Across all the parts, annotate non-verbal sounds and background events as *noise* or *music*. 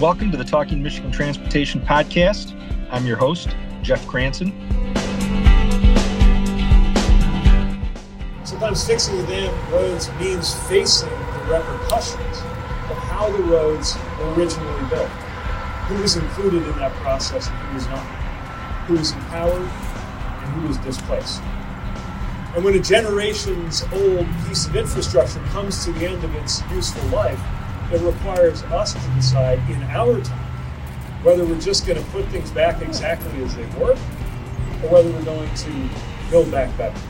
welcome to the Talking Michigan Transportation Podcast. I'm your host, Jeff Cranson. Sometimes fixing the damn roads means facing the repercussions of how the roads were originally built. Who was included in that process and who was not? Who was empowered and who was displaced? And when a generation's old piece of infrastructure comes to the end of its useful life, it requires us to decide in our time whether we're just going to put things back exactly as they were or whether we're going to build back better.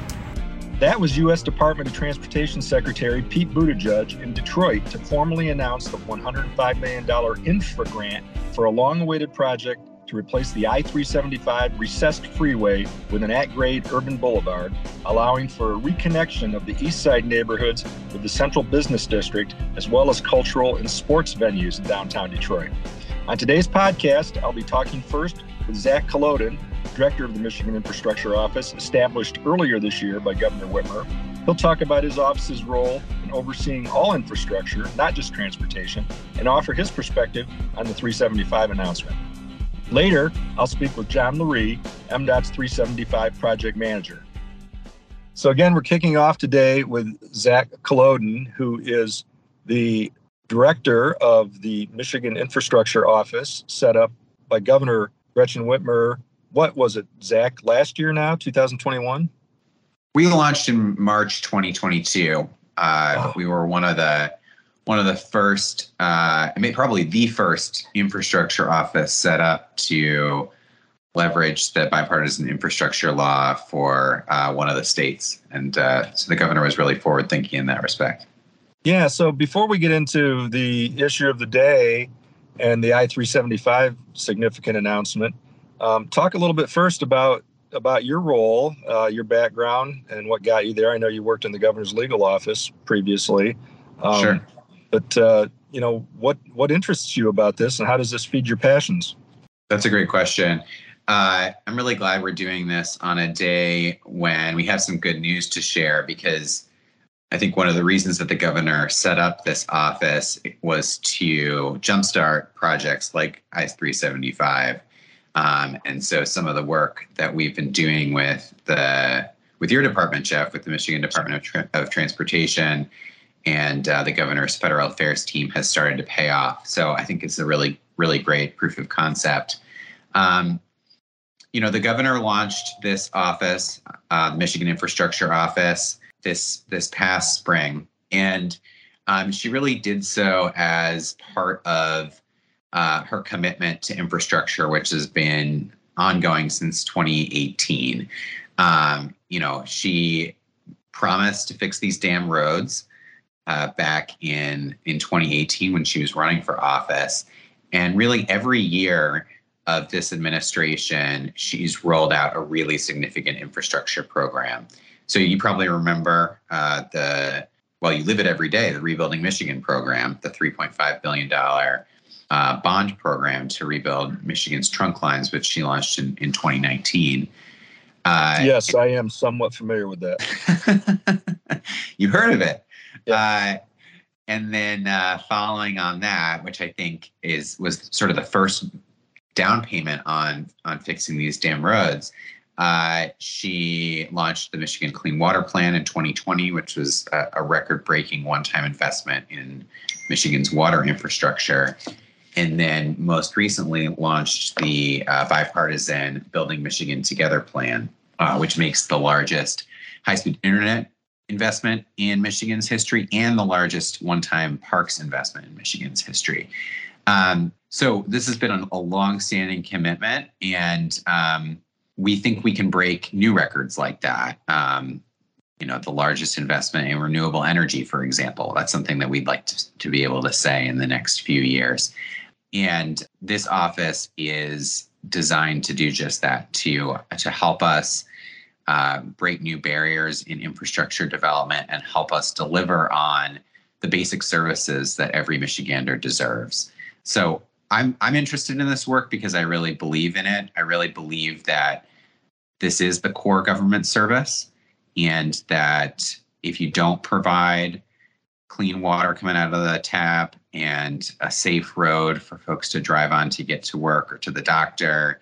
That was U.S. Department of Transportation Secretary Pete Buttigieg in Detroit to formally announce the $105 million infra grant for a long awaited project to replace the I 375 recessed freeway with an at grade urban boulevard, allowing for a reconnection of the east side neighborhoods with the central business district, as well as cultural and sports venues in downtown Detroit. On today's podcast, I'll be talking first with Zach Kolodin, Director of the Michigan Infrastructure Office, established earlier this year by Governor Whitmer. He'll talk about his office's role in overseeing all infrastructure, not just transportation, and offer his perspective on the 375 announcement. Later, I'll speak with John Loree, MDOT's 375 project manager. So, again, we're kicking off today with Zach Kolodin, who is the director of the Michigan Infrastructure Office set up by Governor Gretchen Whitmer. What was it, Zach, last year now, 2021? We launched in March 2022. Uh, oh. We were one of the one of the first, uh, I mean, probably the first infrastructure office set up to leverage the bipartisan infrastructure law for uh, one of the states. And uh, so the governor was really forward thinking in that respect. Yeah. So before we get into the issue of the day and the I 375 significant announcement, um, talk a little bit first about about your role, uh, your background, and what got you there. I know you worked in the governor's legal office previously. Um, sure. But uh, you know, what what interests you about this, and how does this feed your passions? That's a great question. Uh, I'm really glad we're doing this on a day when we have some good news to share because I think one of the reasons that the governor set up this office was to jumpstart projects like I 375. Um, and so some of the work that we've been doing with the with your department, Jeff, with the Michigan Department of, Tra- of Transportation, and uh, the governor's federal affairs team has started to pay off. So I think it's a really, really great proof of concept. Um, you know, the governor launched this office, uh, the Michigan Infrastructure Office, this this past spring, and um, she really did so as part of uh, her commitment to infrastructure, which has been ongoing since 2018. Um, you know, she promised to fix these damn roads uh, back in in 2018 when she was running for office, and really every year of this administration, she's rolled out a really significant infrastructure program. So you probably remember uh, the well, you live it every day, the Rebuilding Michigan program, the 3.5 billion dollar uh, bond program to rebuild Michigan's trunk lines, which she launched in, in 2019. Uh, yes, I am somewhat familiar with that. *laughs* you heard of it. Uh, and then uh, following on that, which I think is was sort of the first down payment on on fixing these damn roads, uh, she launched the Michigan Clean Water Plan in 2020, which was a, a record-breaking one-time investment in Michigan's water infrastructure. And then most recently launched the uh, bipartisan Building Michigan Together plan, uh, which makes the largest high-speed internet investment in Michigan's history and the largest one time parks investment in Michigan's history. Um, so this has been a, long-standing commitment, and um, we think we can break new records like that. Um, you know, the largest investment in renewable energy, for example. That's something that we'd like to, to be able to say in the next few years. And this office is designed to do just that to to help us uh, break new barriers in infrastructure development and help us deliver on the basic services that every Michigander deserves. So I'm I'm interested in this work because I really believe in it. I really believe that this is the core government service and that if you don't provide clean water coming out of the tap and a safe road for folks to drive on to get to work or to the doctor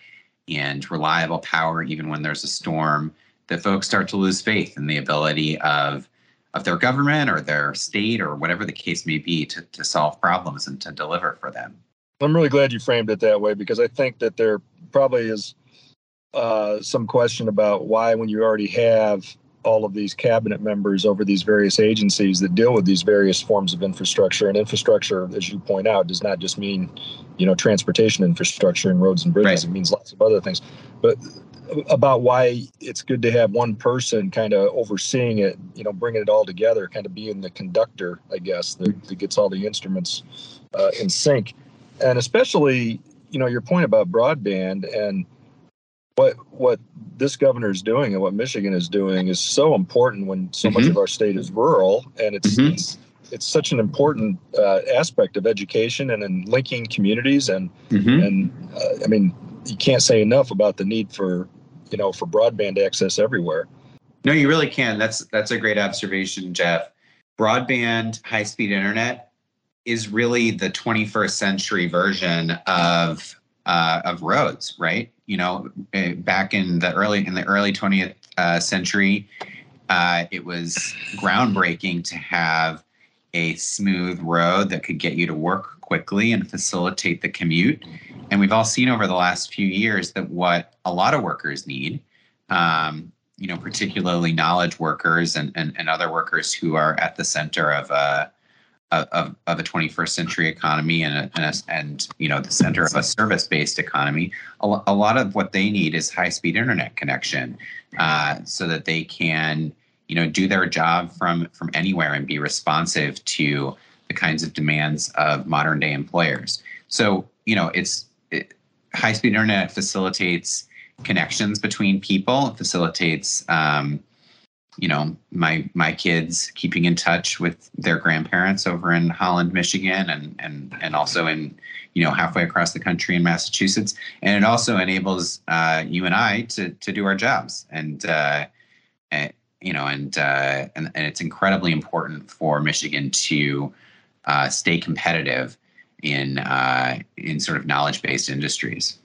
and reliable power even when there's a storm that folks start to lose faith in the ability of of their government or their state or whatever the case may be to, to solve problems and to deliver for them. I'm really glad you framed it that way because I think that there probably is uh, some question about why, when you already have all of these cabinet members over these various agencies that deal with these various forms of infrastructure, and infrastructure, as you point out, does not just mean, you know, transportation infrastructure and roads and bridges. Right. It means lots of other things. But about why it's good to have one person kind of overseeing it, you know, bringing it all together, kind of being the conductor, I guess, that, that gets all the instruments uh, in sync. And especially, you know, your point about broadband and what what this governor is doing and what Michigan is doing is so important when so mm-hmm. much of our state is rural, and it's mm-hmm. it's, it's such an important uh, aspect of education and in linking communities and mm-hmm. and uh, I mean you can't say enough about the need for you know for broadband access everywhere. No, you really can. That's that's a great observation, Jeff. Broadband, high speed internet is really the 21st century version of uh, of roads, right? You know, eh, back in the early in the early 20th uh, century, uh, it was groundbreaking to have a smooth road that could get you to work quickly and facilitate the commute. And we've all seen over the last few years that what a lot of workers need, um, you know, particularly knowledge workers and, and, and other workers who are at the center of a, of, of a 21st century economy and, a, and, a, and you know the center of a service-based economy a, a lot of what they need is high-speed internet connection uh, so that they can you know do their job from from anywhere and be responsive to the kinds of demands of modern day employers. So you know it's it, high-speed internet facilitates connections between people facilitates um, you know my my kids keeping in touch with their grandparents over in Holland, Michigan, and and and also in you know halfway across the country in Massachusetts, and it also enables uh, you and I to to do our jobs, and, uh, and you know, and, uh, and and it's incredibly important for Michigan to uh, stay competitive in uh, in sort of knowledge based industries.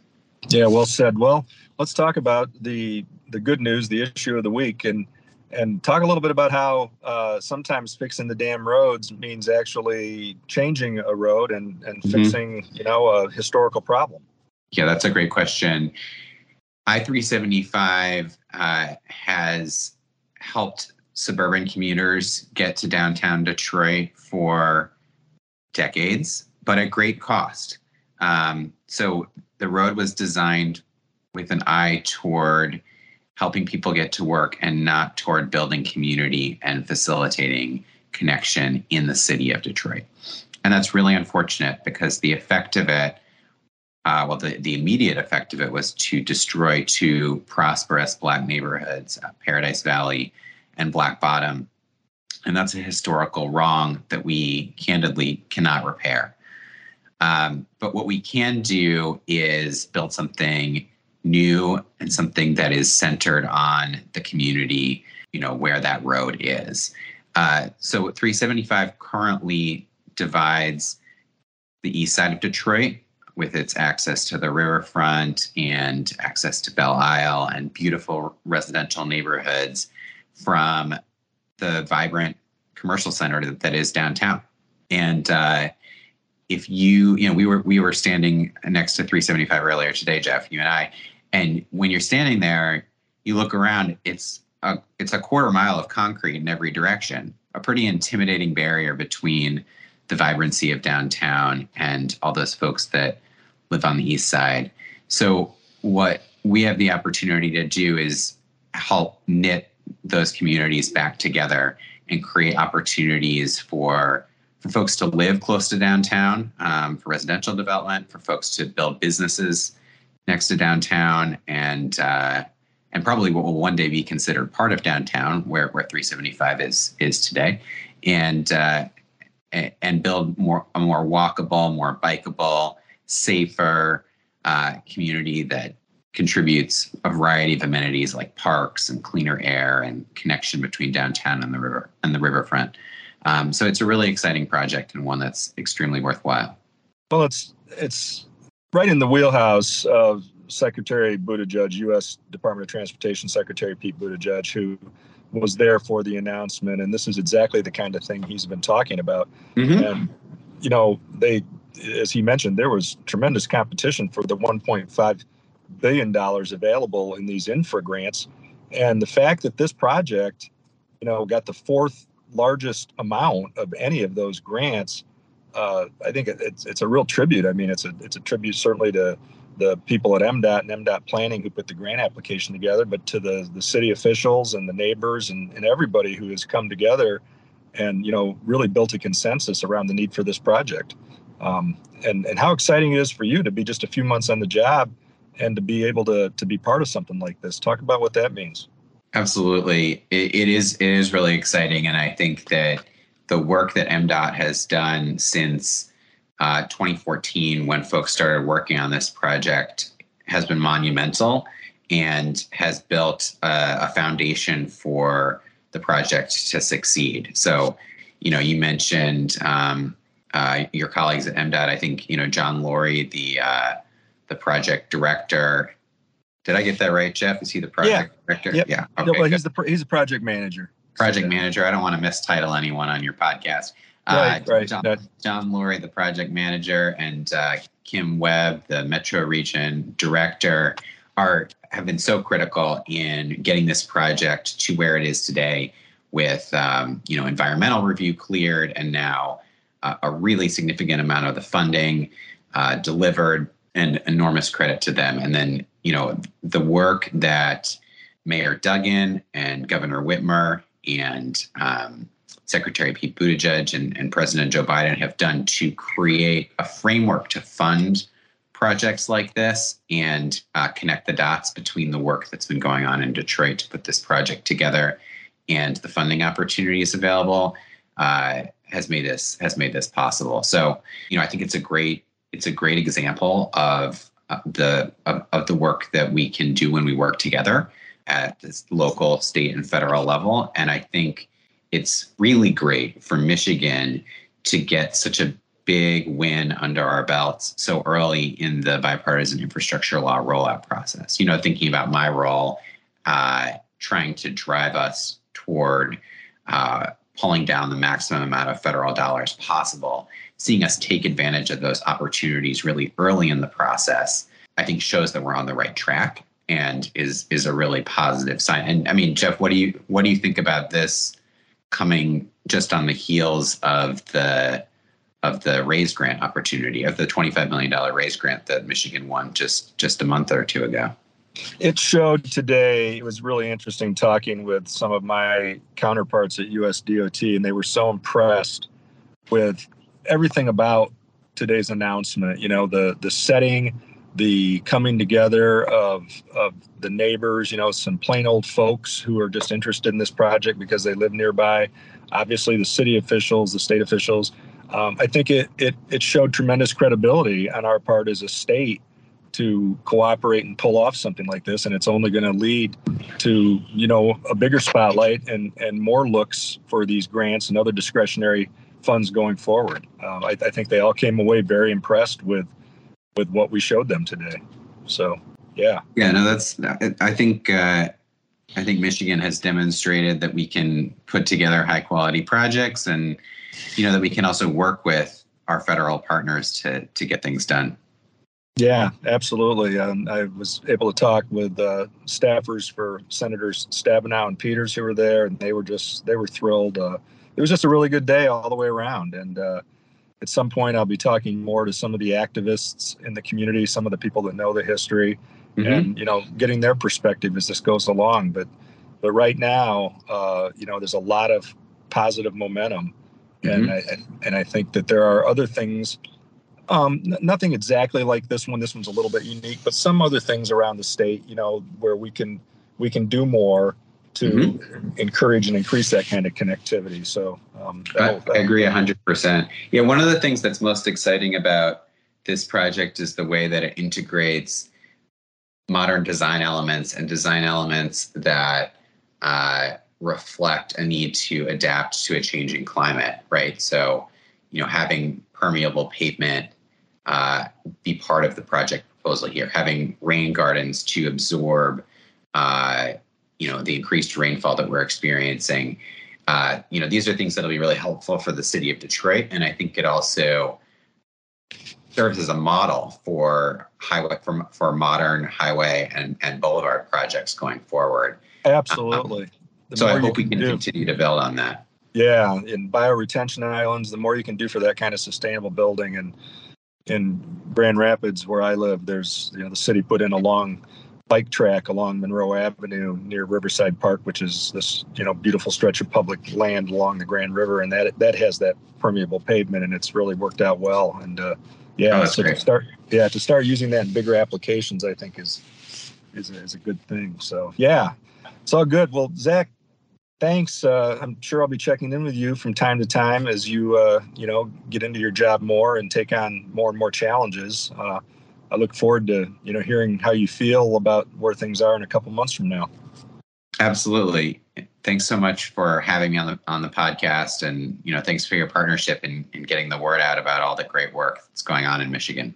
Yeah, well said. Well, let's talk about the the good news, the issue of the week, and and talk a little bit about how uh, sometimes fixing the damn roads means actually changing a road and, and mm-hmm. fixing you know a historical problem yeah that's a great question i-375 uh, has helped suburban commuters get to downtown detroit for decades but at great cost um, so the road was designed with an eye toward helping people get to work and not toward building community and facilitating connection in the city of Detroit. And that's really unfortunate because the effect of it, uh, well, the, the immediate effect of it was to destroy two prosperous Black neighborhoods, uh, Paradise Valley and Black Bottom. And that's a historical wrong that we candidly cannot repair. Um, but what we can do is build something new and something that is centered on the community, you know, where that road is. Uh, so 375 currently divides the east side of Detroit with its access to the riverfront and access to Belle Isle and beautiful residential neighborhoods from the vibrant commercial center that is downtown. And uh, if you, you know, we were we were standing next to 375 earlier today, Jeff, you and I, and when you're standing there, you look around, it's a, it's a quarter mile of concrete in every direction, a pretty intimidating barrier between the vibrancy of downtown and all those folks that live on the east side. So, what we have the opportunity to do is help knit those communities back together and create opportunities for for folks to live close to downtown, um, for residential development, for folks to build businesses next to downtown and uh, and probably what will one day be considered part of downtown where, where 375 is is today and uh, and build more a more walkable more bikeable safer uh, community that contributes a variety of amenities like parks and cleaner air and connection between downtown and the river and the riverfront Um, so it's a really exciting project and one that's extremely worthwhile. Well, it's it's right in the wheelhouse of Secretary Buttigieg, U.S. Department of Transportation Secretary Pete Buttigieg, who was there for the announcement, and this is exactly the kind of thing he's been talking about. Mm-hmm. And you know, they, as he mentioned, there was tremendous competition for the 1.5 billion dollars available in these infra grants, and the fact that this project, you know, got the fourth largest amount of any of those grants. Uh, I think it's it's a real tribute. I mean, it's a it's a tribute certainly to the people at MDOT and MDOT Planning who put the grant application together, but to the the city officials and the neighbors and, and everybody who has come together and you know really built a consensus around the need for this project. Um, and and how exciting it is for you to be just a few months on the job and to be able to to be part of something like this. Talk about what that means. Absolutely, it, it is it is really exciting, and I think that the work that MDOT has done since uh, 2014, when folks started working on this project, has been monumental and has built a, a foundation for the project to succeed. So, you know, you mentioned um, uh, your colleagues at MDOT. I think you know John Loree, the uh, the project director. Did I get that right, Jeff? Is he the project yeah. director? Yep. Yeah. Okay, no, well, he's the he's a project manager. Project manager. I don't want to mistitle anyone on your podcast. Right, uh, right. John, John Loree, the project manager, and uh, Kim Webb, the Metro Region director, are have been so critical in getting this project to where it is today, with um, you know environmental review cleared, and now uh, a really significant amount of the funding uh, delivered. And enormous credit to them. And then you know the work that Mayor Duggan and Governor Whitmer and um, Secretary Pete Buttigieg and, and President Joe Biden have done to create a framework to fund projects like this and uh, connect the dots between the work that's been going on in Detroit to put this project together and the funding opportunities available uh, has made this has made this possible. So you know I think it's a great it's a great example of uh, the of, of the work that we can do when we work together at this local, state, and federal level. And I think it's really great for Michigan to get such a big win under our belts so early in the bipartisan infrastructure law rollout process. You know, thinking about my role, uh, trying to drive us toward uh, pulling down the maximum amount of federal dollars possible, seeing us take advantage of those opportunities really early in the process, I think shows that we're on the right track and is is a really positive sign. And I mean, Jeff, what do you what do you think about this? coming just on the heels of the of the raise grant opportunity of the $25 million raise grant that Michigan won just just a month or two ago. It showed today. It was really interesting talking with some of my counterparts at USDOT, and they were so impressed with everything about today's announcement. You know, the the setting, the coming together of of the neighbors, you know, some plain old folks who are just interested in this project because they live nearby. Obviously, the city officials, the state officials. Um, I think it, it it showed tremendous credibility on our part as a state to cooperate and pull off something like this, and it's only going to lead to you know a bigger spotlight and and more looks for these grants and other discretionary funds going forward. Um, I, I think they all came away very impressed with with what we showed them today. So, yeah. Yeah, no, that's, I think, uh, I think Michigan has demonstrated that we can put together high quality projects and, you know, that we can also work with our federal partners to, to get things done. Yeah, absolutely. Um, I was able to talk with uh, staffers for Senators Stabenow and Peters who were there, and they were just they were thrilled. Uh, it was just a really good day all the way around, and uh, at some point i'll be talking more to some of the activists in the community some of the people that know the history. Mm-hmm. and you know getting their perspective as this goes along. But but right now uh, you know there's a lot of positive momentum. Mm-hmm. and I, and I think that there are other things um, n- nothing exactly like this one. This one's a little bit unique but some other things around the state you know where we can we can do more to mm-hmm. encourage and increase that kind of connectivity. So um, I, I agree 100%. Yeah, one of the things that's most exciting about this project is the way that it integrates modern design elements and design elements that uh, reflect a need to adapt to a changing climate, right? So, you know, having permeable pavement uh, be part of the project proposal here, having rain gardens to absorb, uh, you know, the increased rainfall that we're experiencing. Uh, you know, these are things that'll be really helpful for the city of Detroit, and I think it also serves as a model for highway for, for modern highway and, and boulevard projects going forward. Absolutely. Um, so I hope we can do. continue to build on that. Yeah, in bioretention islands, the more you can do for that kind of sustainable building, and in Grand Rapids, where I live, there's you know the city put in a long bike track along Monroe Avenue near Riverside Park, which is this you know beautiful stretch of public land along the Grand River, and that that has that permeable pavement, and it's really worked out well. And uh, yeah, oh, so great. to start yeah to start using that in bigger applications, I think is is a, is a good thing. So yeah, it's all good. Well, Zach, thanks. Uh, I'm sure I'll be checking in with you from time to time as you uh, you know get into your job more and take on more and more challenges. Uh, I look forward to you know hearing how you feel about where things are in a couple months from now. Absolutely. Thanks so much for having me on the on the podcast, and you know, thanks for your partnership in, in getting the word out about all the great work that's going on in Michigan.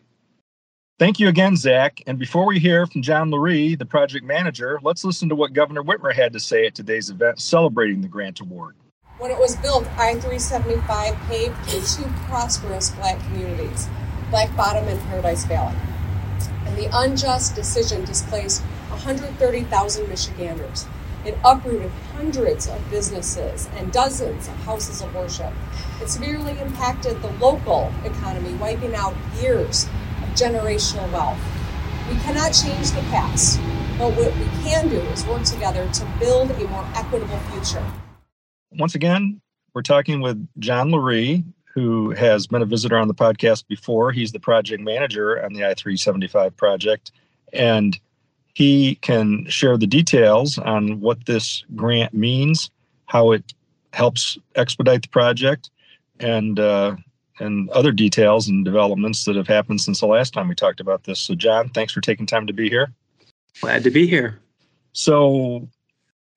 Thank you again, Zach. And before we hear from John Loree, the project manager, let's listen to what Governor Whitmer had to say at today's event celebrating the grant award. When it was built, I 375 paved two prosperous black communities, Black Bottom and Paradise Valley. And the unjust decision displaced 130,000 Michiganders. It uprooted hundreds of businesses and dozens of houses of worship. It severely impacted the local economy, wiping out years of generational wealth. We cannot change the past, but what we can do is work together to build a more equitable future. Once again, we're talking with John Loree, who has been a visitor on the podcast before. He's the project manager on the I 375 project. And he can share the details on what this grant means, how it helps expedite the project, and uh, and other details and developments that have happened since the last time we talked about this. So, John, thanks for taking time to be here. Glad to be here. So,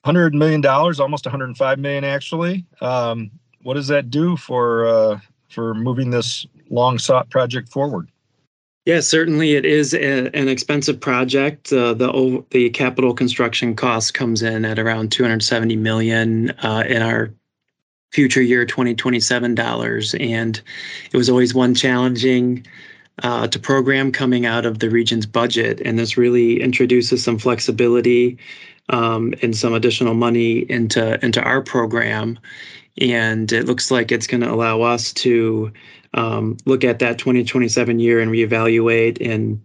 hundred million dollars, almost 105 million, actually. Um, what does that do for uh, for moving this long sought project forward? Yeah, certainly it is a, an expensive project. Uh, the the capital construction cost comes in at around 270 million uh, in our future year 2027 dollars, and it was always one challenging uh, to program coming out of the region's budget, and this really introduces some flexibility um, and some additional money into into our program, and it looks like it's going to allow us to um, look at that 2027 year and reevaluate and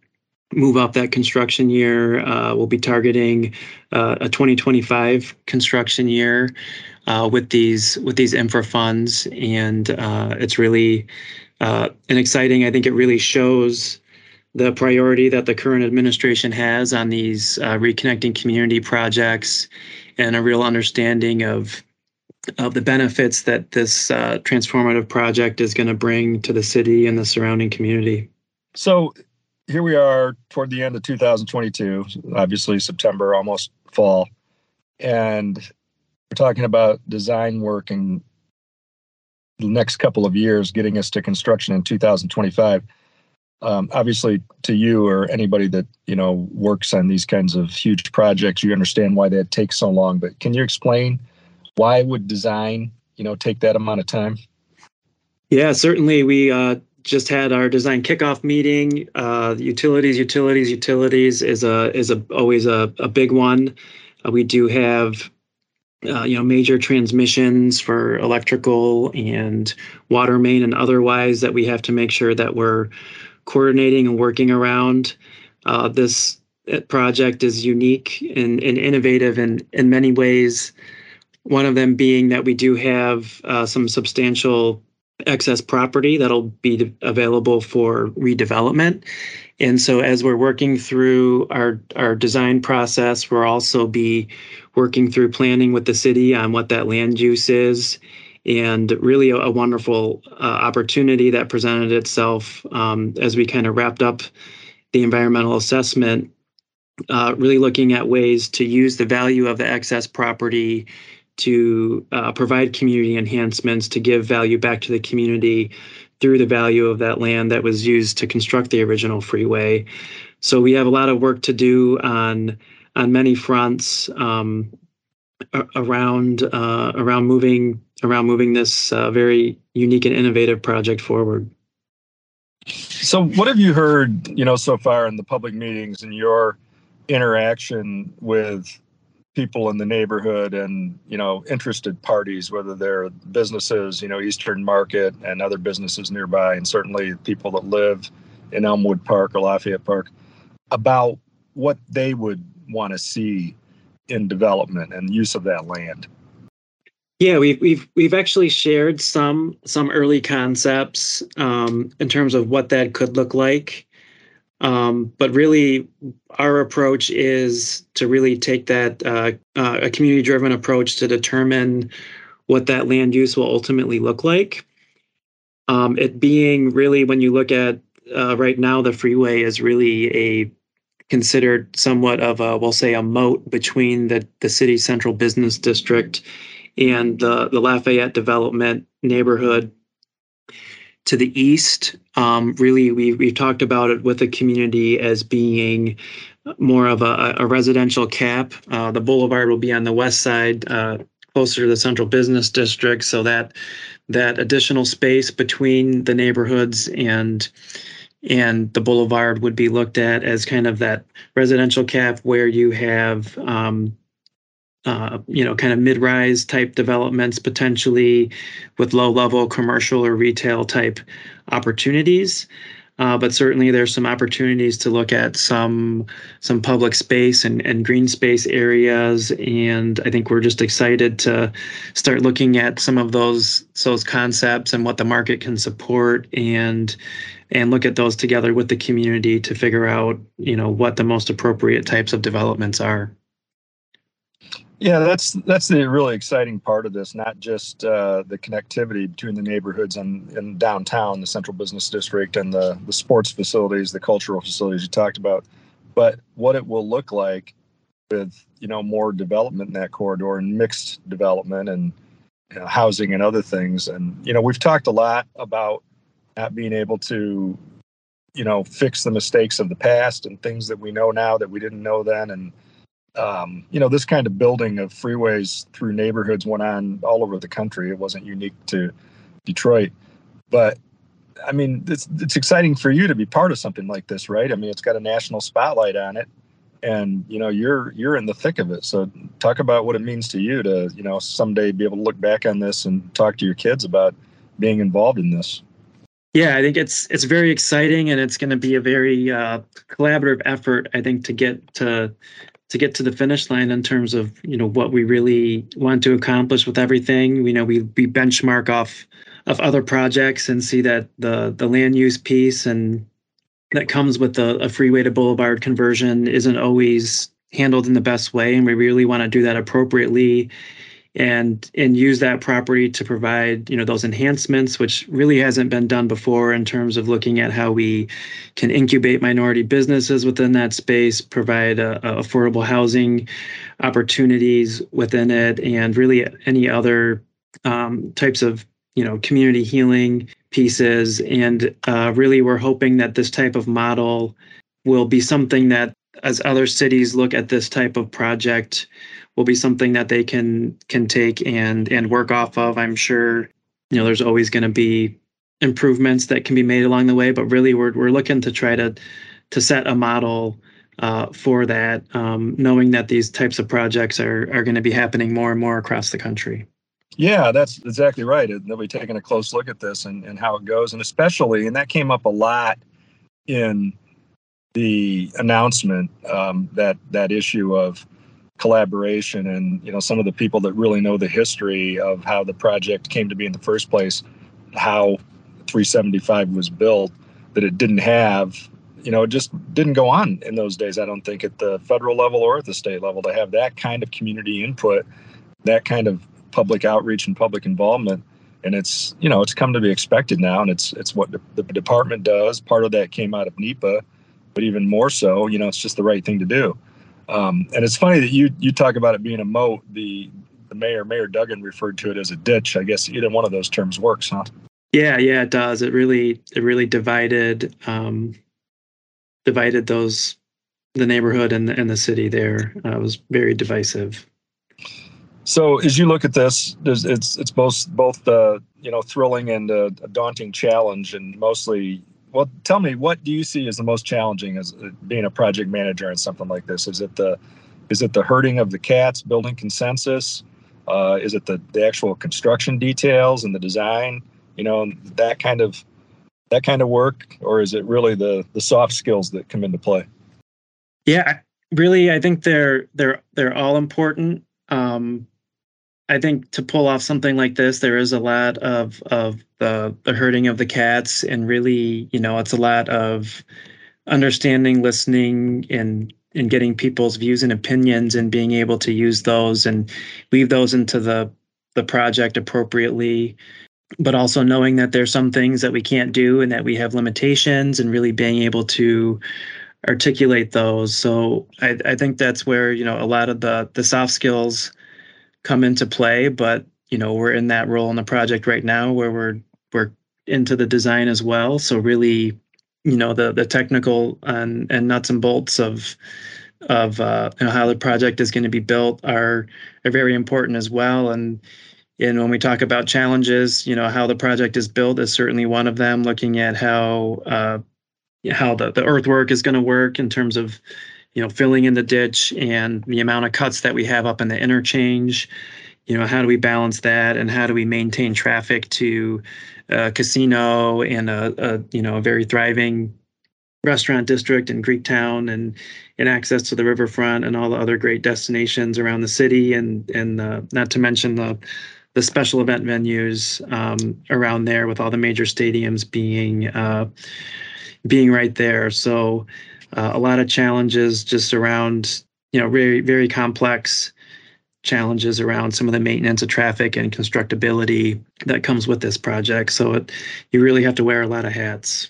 move up that construction year. Uh, we'll be targeting uh, a 2025 construction year uh, with these with these infra funds, and uh, it's really uh, an exciting. I think it really shows the priority that the current administration has on these uh, reconnecting community projects, and a real understanding of of the benefits that this uh, transformative project is going to bring to the city and the surrounding community. So here we are toward the end of 2022, obviously September, almost fall, and we're talking about design work and the next couple of years getting us to construction in 2025. Um, obviously, to you or anybody that you know works on these kinds of huge projects, you understand why that takes so long. But can you explain? Why would design you know take that amount of time? Yeah certainly we uh, just had our design kickoff meeting. Uh, utilities utilities utilities is a is a always a, a big one. Uh, we do have uh, you know major transmissions for electrical and water main and otherwise that we have to make sure that we're coordinating and working around. Uh, this uh, project is unique and, and innovative in in many ways one of them being that we do have uh, some substantial excess property that'll be available for redevelopment. And so as we're working through our, our design process, we'll also be working through planning with the city on what that land use is. And really a, a wonderful uh, opportunity that presented itself um, as we kind of wrapped up the environmental assessment, uh, really looking at ways to use the value of the excess property to uh, provide community enhancements to give value back to the community through the value of that land that was used to construct the original freeway. So we have a lot of work to do on on many fronts um, around uh, around moving around moving this uh, very unique and innovative project forward. So, what have you heard, you know, so far in the public meetings and your interaction with people in the neighborhood and you know interested parties whether they're businesses you know eastern market and other businesses nearby and certainly people that live in elmwood park or lafayette park about what they would want to see in development and use of that land. Yeah we've we've we've actually shared some some early concepts um, in terms of what that could look like um, but really, our approach is to really take that uh, uh, a community driven approach to determine what that land use will ultimately look like. Um, it being really, when you look at uh, right now, the freeway is really a considered somewhat of a, we'll say, a moat between the, the city central business district and the, the Lafayette development neighborhood to the east, um, really, we, we've talked about it with the community as being more of a, a residential cap. Uh, the boulevard will be on the west side, uh, closer to the central business district, so that that additional space between the neighborhoods and and the boulevard would be looked at as kind of that residential cap where you have um, uh, you know, kind of mid-rise type developments potentially with low-level commercial or retail type opportunities. Uh, but certainly there's some opportunities to look at some some public space and, and green space areas and i think we're just excited to start looking at some of those those concepts and what the market can support and and look at those together with the community to figure out you know what the most appropriate types of developments are yeah, that's that's the really exciting part of this. Not just uh, the connectivity between the neighborhoods and, and downtown, the central business district, and the the sports facilities, the cultural facilities you talked about, but what it will look like with you know more development in that corridor and mixed development and you know, housing and other things. And you know we've talked a lot about not being able to you know fix the mistakes of the past and things that we know now that we didn't know then and um, you know, this kind of building of freeways through neighborhoods went on all over the country. It wasn't unique to Detroit, but I mean, it's it's exciting for you to be part of something like this, right? I mean, it's got a national spotlight on it, and you know, you're you're in the thick of it. So, talk about what it means to you to you know someday be able to look back on this and talk to your kids about being involved in this. Yeah, I think it's it's very exciting, and it's going to be a very uh, collaborative effort. I think to get to to get to the finish line in terms of you know what we really want to accomplish with everything. You know, we we benchmark off of other projects and see that the the land use piece and that comes with a, a freeway to boulevard conversion isn't always handled in the best way, and we really want to do that appropriately and and use that property to provide you know those enhancements which really hasn't been done before in terms of looking at how we can incubate minority businesses within that space provide uh, affordable housing opportunities within it and really any other um, types of you know community healing pieces. And uh, really we're hoping that this type of model will be something that as other cities look at this type of project will be something that they can can take and and work off of. I'm sure you know there's always going to be improvements that can be made along the way, but really we're we're looking to try to to set a model uh, for that, um, knowing that these types of projects are are going to be happening more and more across the country. Yeah, that's exactly right. They'll be taking a close look at this and, and how it goes, and especially, and that came up a lot in the announcement um, that that issue of collaboration and you know some of the people that really know the history of how the project came to be in the first place how 375 was built that it didn't have you know it just didn't go on in those days i don't think at the federal level or at the state level to have that kind of community input that kind of public outreach and public involvement. And it's you know it's come to be expected now and it's it's what the, department does. Part of that came out of NEPA but even more so you know it's just the right thing to do um, and it's funny that you you talk about it being a moat. The the mayor, Mayor Duggan, referred to it as a ditch. I guess either one of those terms works, huh? Yeah, yeah, it does. It really, it really divided, um, divided those, the neighborhood and the, and the city there. Uh, it was very divisive. So as you look at this, it's it's both both uh, you know thrilling and a, a, daunting challenge, and mostly. Well, tell me, what do you see as the most challenging as uh, being a project manager in something like this? Is it the is it the herding of the cats, building consensus? Uh, is it the, the actual construction details and the design? You know, that kind of that kind of work, or is it really the the soft skills that come into play? Yeah, really, I think they're they're they're all important. Um, I think to pull off something like this, there is a lot of of the the herding of the cats, and really, you know, it's a lot of understanding, listening, and and getting people's views and opinions, and being able to use those and weave those into the the project appropriately. But also knowing that there's some things that we can't do, and that we have limitations, and really being able to articulate those. So I, I think that's where you know a lot of the the soft skills come into play. But you know, we're in that role in the project right now where we're we're into the design as well. So really, you know, the the technical and and nuts and bolts of of uh, you know, how the project is going to be built are are very important as well. And and when we talk about challenges, you know, how the project is built is certainly one of them. Looking at how uh, how the the earthwork is going to work in terms of you know, filling in the ditch and the amount of cuts that we have up in the interchange. You know, how do we balance that, and how do we maintain traffic to a casino and a, a you know a very thriving restaurant district in Greektown and and access to the riverfront and all the other great destinations around the city and and not to mention the the special event venues um, around there with all the major stadiums being uh, being right there. So uh, a lot of challenges just around you know very very complex challenges around some of the maintenance of traffic and constructability that comes with this project. So it, you really have to wear a lot of hats.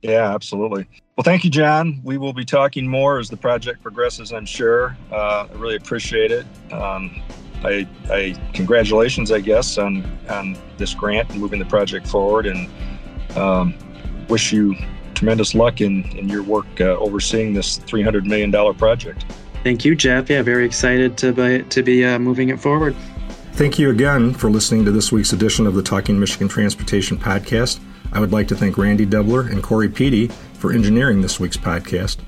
Yeah absolutely. Well thank you john. We will be talking more as the project progresses i'm sure. Uh, i really appreciate it. Um, I, I, congratulations i guess on on this grant and moving the project forward and um, wish you tremendous luck in, in your work uh, overseeing this $300 million project. Thank you, Jeff. Yeah, very excited to be, to be uh, moving it forward. Thank you again for listening to this week's edition of the Talking Michigan Transportation Podcast. I would like to thank Randy Dubler and Corey Peedy for engineering this week's podcast.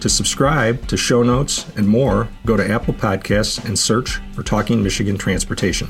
To subscribe to show notes and more, go to Apple Podcasts and search for Talking Michigan Transportation.